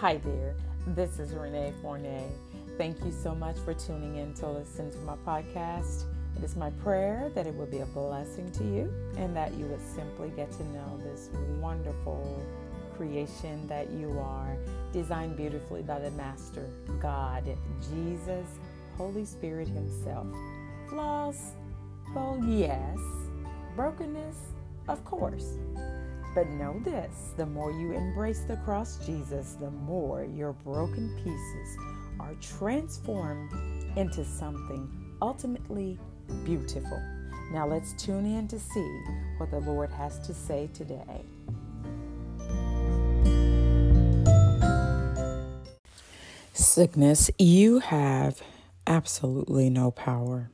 Hi there, this is Renee Fournier. Thank you so much for tuning in to listen to my podcast. It is my prayer that it will be a blessing to you and that you would simply get to know this wonderful creation that you are, designed beautifully by the Master, God, Jesus, Holy Spirit Himself. Flaws? Well, yes. Brokenness? Of course. But know this the more you embrace the cross Jesus, the more your broken pieces are transformed into something ultimately beautiful. Now let's tune in to see what the Lord has to say today. Sickness, you have absolutely no power.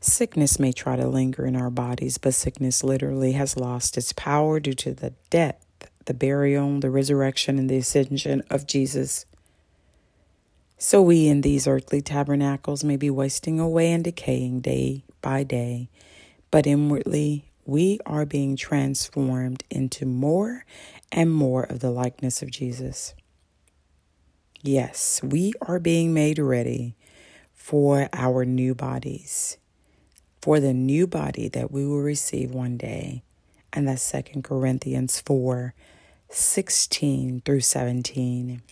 Sickness may try to linger in our bodies, but sickness literally has lost its power due to the death, the burial, the resurrection, and the ascension of Jesus. So we in these earthly tabernacles may be wasting away and decaying day by day, but inwardly we are being transformed into more and more of the likeness of Jesus. Yes, we are being made ready for our new bodies for the new body that we will receive one day. And that's Second Corinthians 4 16 through 17.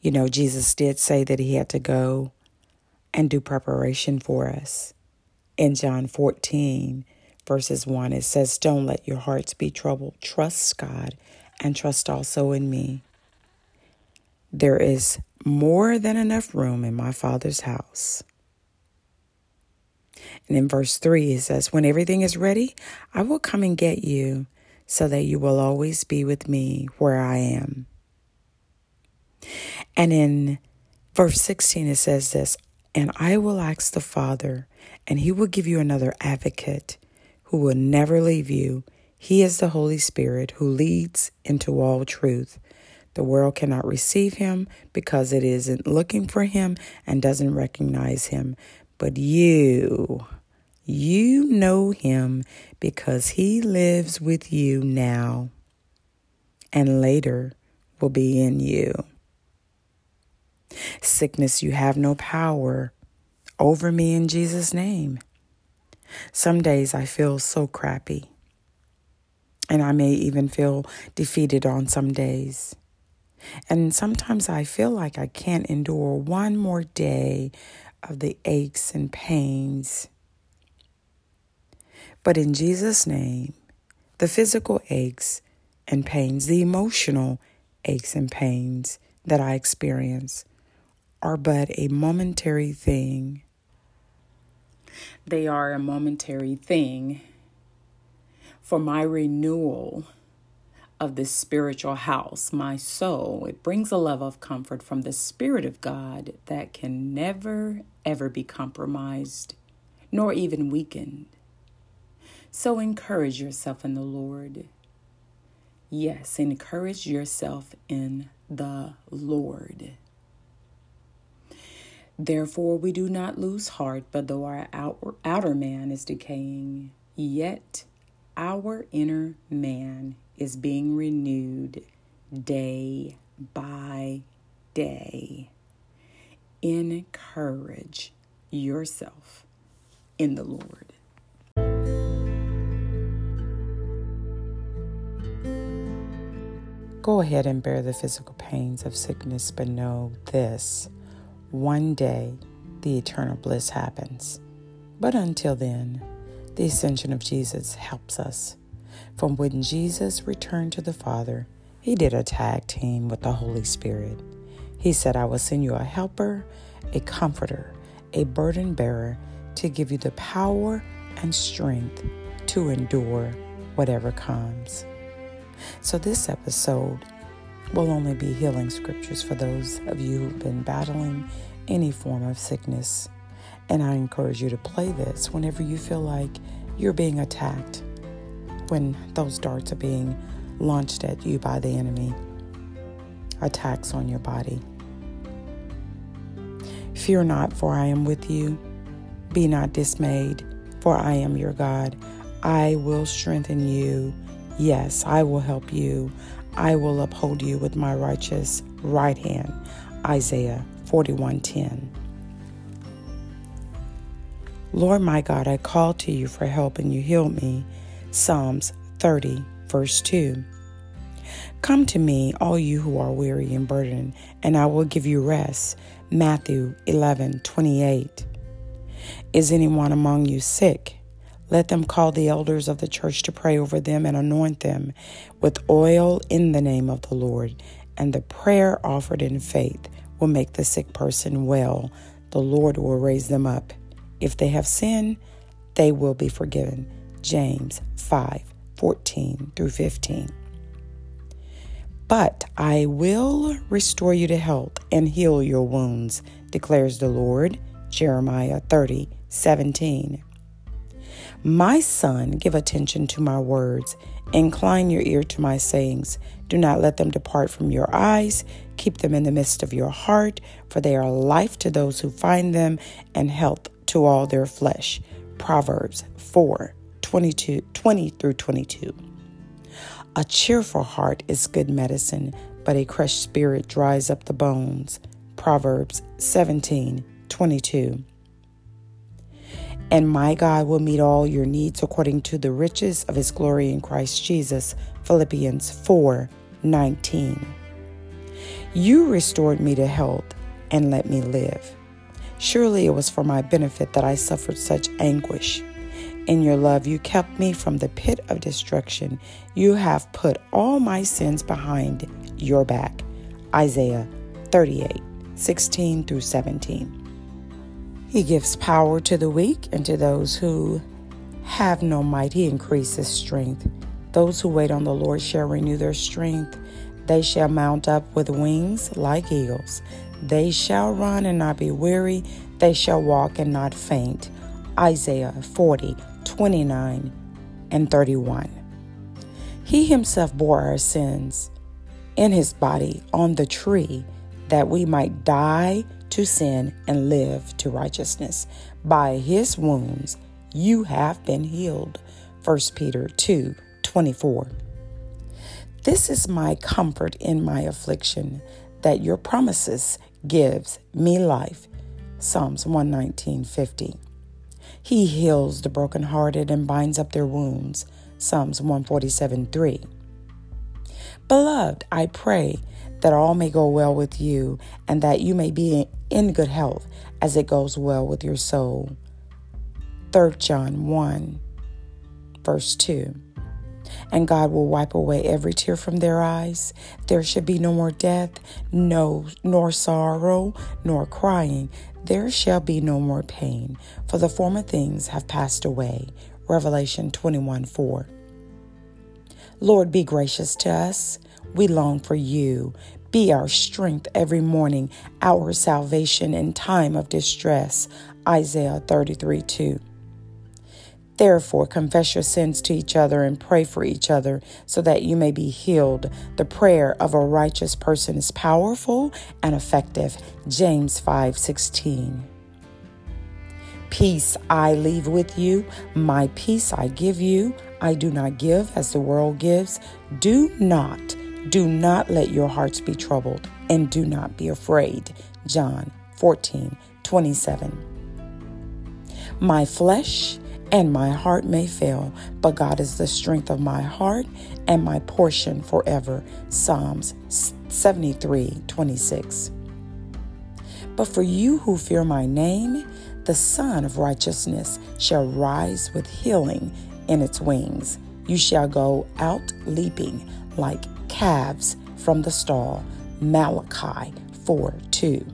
You know, Jesus did say that he had to go and do preparation for us. In John 14, verses 1, it says, Don't let your hearts be troubled. Trust God and trust also in me. There is more than enough room in my Father's house. And in verse 3, it says, When everything is ready, I will come and get you so that you will always be with me where I am. And in verse 16, it says this And I will ask the Father, and he will give you another advocate who will never leave you. He is the Holy Spirit who leads into all truth. The world cannot receive him because it isn't looking for him and doesn't recognize him. But you, you know him because he lives with you now and later will be in you. Sickness, you have no power over me in Jesus' name. Some days I feel so crappy, and I may even feel defeated on some days. And sometimes I feel like I can't endure one more day of the aches and pains. But in Jesus' name, the physical aches and pains, the emotional aches and pains that I experience are but a momentary thing. They are a momentary thing for my renewal of this spiritual house, my soul. It brings a love of comfort from the Spirit of God that can never, ever be compromised, nor even weakened. So encourage yourself in the Lord. Yes, encourage yourself in the Lord. Therefore, we do not lose heart, but though our outer, outer man is decaying, yet our inner man is being renewed day by day. Encourage yourself in the Lord. Go ahead and bear the physical pains of sickness, but know this one day the eternal bliss happens. But until then, the ascension of Jesus helps us from when Jesus returned to the Father, he did a tag team with the Holy Spirit. He said, I will send you a helper, a comforter, a burden bearer to give you the power and strength to endure whatever comes. So, this episode will only be healing scriptures for those of you who've been battling any form of sickness. And I encourage you to play this whenever you feel like you're being attacked when those darts are being launched at you by the enemy, attacks on your body. Fear not, for I am with you. Be not dismayed, for I am your God. I will strengthen you. Yes, I will help you. I will uphold you with my righteous right hand. Isaiah 41:10. Lord my God, I called to you for help and you healed me. Psalms 30, verse 2. Come to me, all you who are weary and burdened, and I will give you rest. Matthew 11, 28. Is anyone among you sick? Let them call the elders of the church to pray over them and anoint them with oil in the name of the Lord. And the prayer offered in faith will make the sick person well. The Lord will raise them up. If they have sinned, they will be forgiven. James 5 14 through 15. But I will restore you to health and heal your wounds, declares the Lord. Jeremiah 30 17. My son, give attention to my words. Incline your ear to my sayings. Do not let them depart from your eyes. Keep them in the midst of your heart, for they are life to those who find them and health to all their flesh. Proverbs 4 22, 20 through 22. A cheerful heart is good medicine, but a crushed spirit dries up the bones. Proverbs 17 22. And my God will meet all your needs according to the riches of his glory in Christ Jesus. Philippians 4 19. You restored me to health and let me live. Surely it was for my benefit that I suffered such anguish. In your love, you kept me from the pit of destruction. You have put all my sins behind your back. Isaiah 38 16 through 17. He gives power to the weak, and to those who have no might, he increases strength. Those who wait on the Lord shall renew their strength. They shall mount up with wings like eagles. They shall run and not be weary. They shall walk and not faint. Isaiah 40, 29 and 31. He himself bore our sins in his body on the tree that we might die to sin and live to righteousness. By his wounds you have been healed. 1 Peter 2 24. This is my comfort in my affliction, that your promises gives me life. Psalms 119:50. He heals the brokenhearted and binds up their wounds. Psalms 147:3. Beloved, I pray that all may go well with you and that you may be in good health as it goes well with your soul. 3 John 1 verse 2 and God will wipe away every tear from their eyes. There should be no more death, no nor sorrow, nor crying. There shall be no more pain, for the former things have passed away. Revelation 21 4. Lord, be gracious to us. We long for you. Be our strength every morning, our salvation in time of distress. Isaiah 33 2. Therefore, confess your sins to each other and pray for each other so that you may be healed. The prayer of a righteous person is powerful and effective. James 5:16. Peace I leave with you, my peace I give you. I do not give as the world gives. Do not, do not let your hearts be troubled, and do not be afraid. John 14, 27. My flesh and my heart may fail, but God is the strength of my heart and my portion forever. Psalms 73 26. But for you who fear my name, the Sun of Righteousness shall rise with healing in its wings. You shall go out leaping like calves from the stall. Malachi 4 2.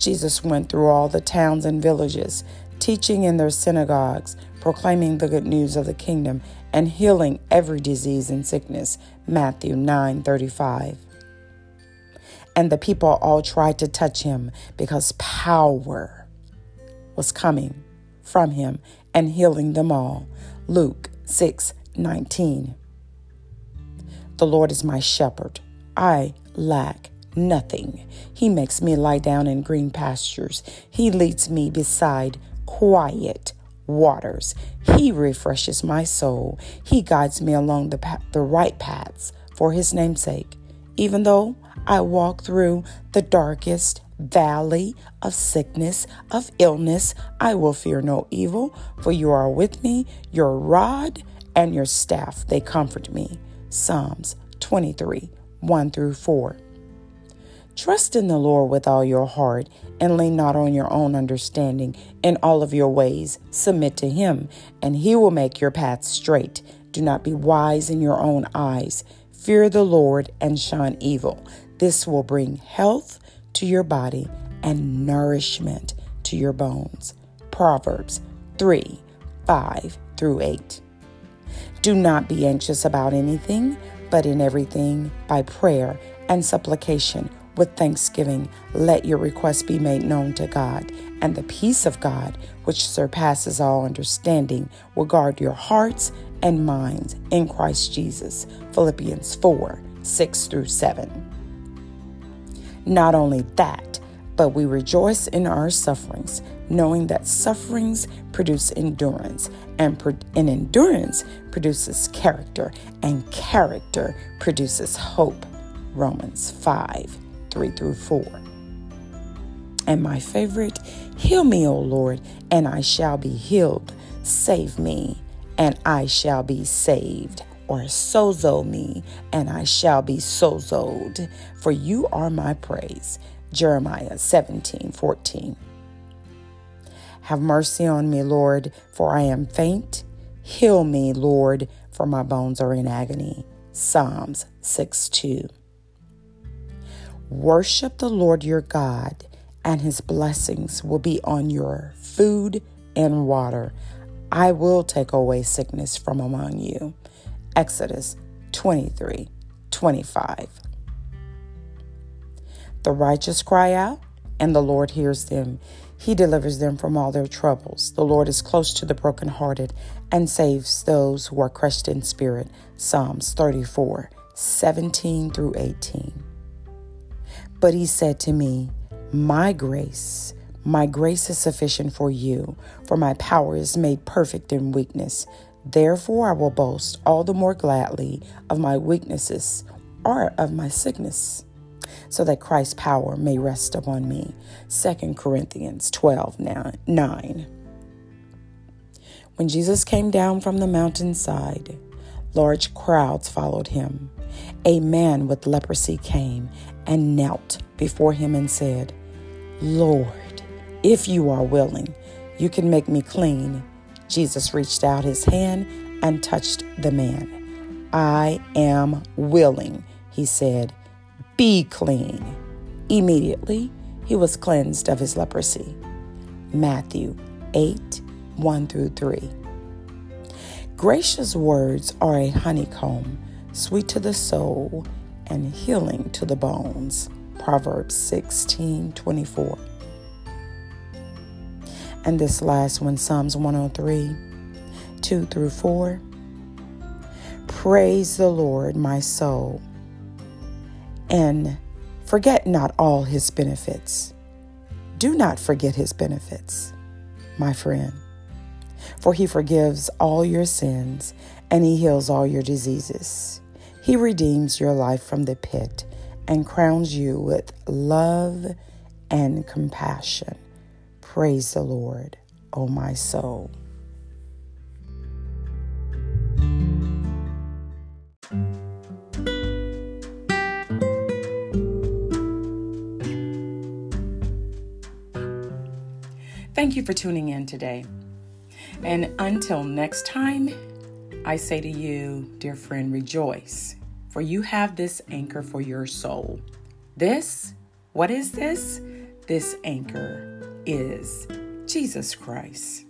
Jesus went through all the towns and villages, teaching in their synagogues, proclaiming the good news of the kingdom, and healing every disease and sickness. Matthew 9:35. And the people all tried to touch him because power was coming from him and healing them all. Luke 6:19. The Lord is my shepherd. I lack nothing. He makes me lie down in green pastures. He leads me beside quiet waters. He refreshes my soul. He guides me along the, path, the right paths for his namesake. Even though I walk through the darkest valley of sickness, of illness, I will fear no evil, for you are with me, your rod and your staff, they comfort me. Psalms 23 1 through 4. Trust in the Lord with all your heart and lean not on your own understanding. In all of your ways, submit to Him, and He will make your path straight. Do not be wise in your own eyes. Fear the Lord and shun evil. This will bring health to your body and nourishment to your bones. Proverbs 3 5 through 8. Do not be anxious about anything, but in everything, by prayer and supplication, with thanksgiving, let your requests be made known to God, and the peace of God, which surpasses all understanding, will guard your hearts and minds in Christ Jesus. Philippians 4 6 through 7. Not only that, but we rejoice in our sufferings, knowing that sufferings produce endurance, and, pro- and endurance produces character, and character produces hope. Romans 5 3 through 4. And my favorite, heal me, O Lord, and I shall be healed. Save me, and I shall be saved or sozo me, and I shall be sozoed, for you are my praise. Jeremiah 17 14. Have mercy on me, Lord, for I am faint. Heal me, Lord, for my bones are in agony. Psalms 6 2. Worship the Lord your God, and his blessings will be on your food and water. I will take away sickness from among you. Exodus 23 25. The righteous cry out, and the Lord hears them. He delivers them from all their troubles. The Lord is close to the brokenhearted and saves those who are crushed in spirit. Psalms 34 17 through 18. But he said to me, My grace, my grace is sufficient for you, for my power is made perfect in weakness. Therefore, I will boast all the more gladly of my weaknesses or of my sickness, so that Christ's power may rest upon me. 2 Corinthians 12 9. When Jesus came down from the mountainside, large crowds followed him. A man with leprosy came and knelt before him and said, Lord, if you are willing, you can make me clean. Jesus reached out his hand and touched the man. I am willing, he said. Be clean. Immediately, he was cleansed of his leprosy. Matthew 8 1 through 3. Gracious words are a honeycomb, sweet to the soul and healing to the bones. Proverbs 16 24. And this last one, Psalms 103, 2 through 4. Praise the Lord, my soul, and forget not all his benefits. Do not forget his benefits, my friend, for he forgives all your sins and he heals all your diseases. He redeems your life from the pit and crowns you with love and compassion. Praise the Lord, O oh my soul. Thank you for tuning in today. And until next time, I say to you, dear friend, rejoice, for you have this anchor for your soul. This, what is this? This anchor is Jesus Christ.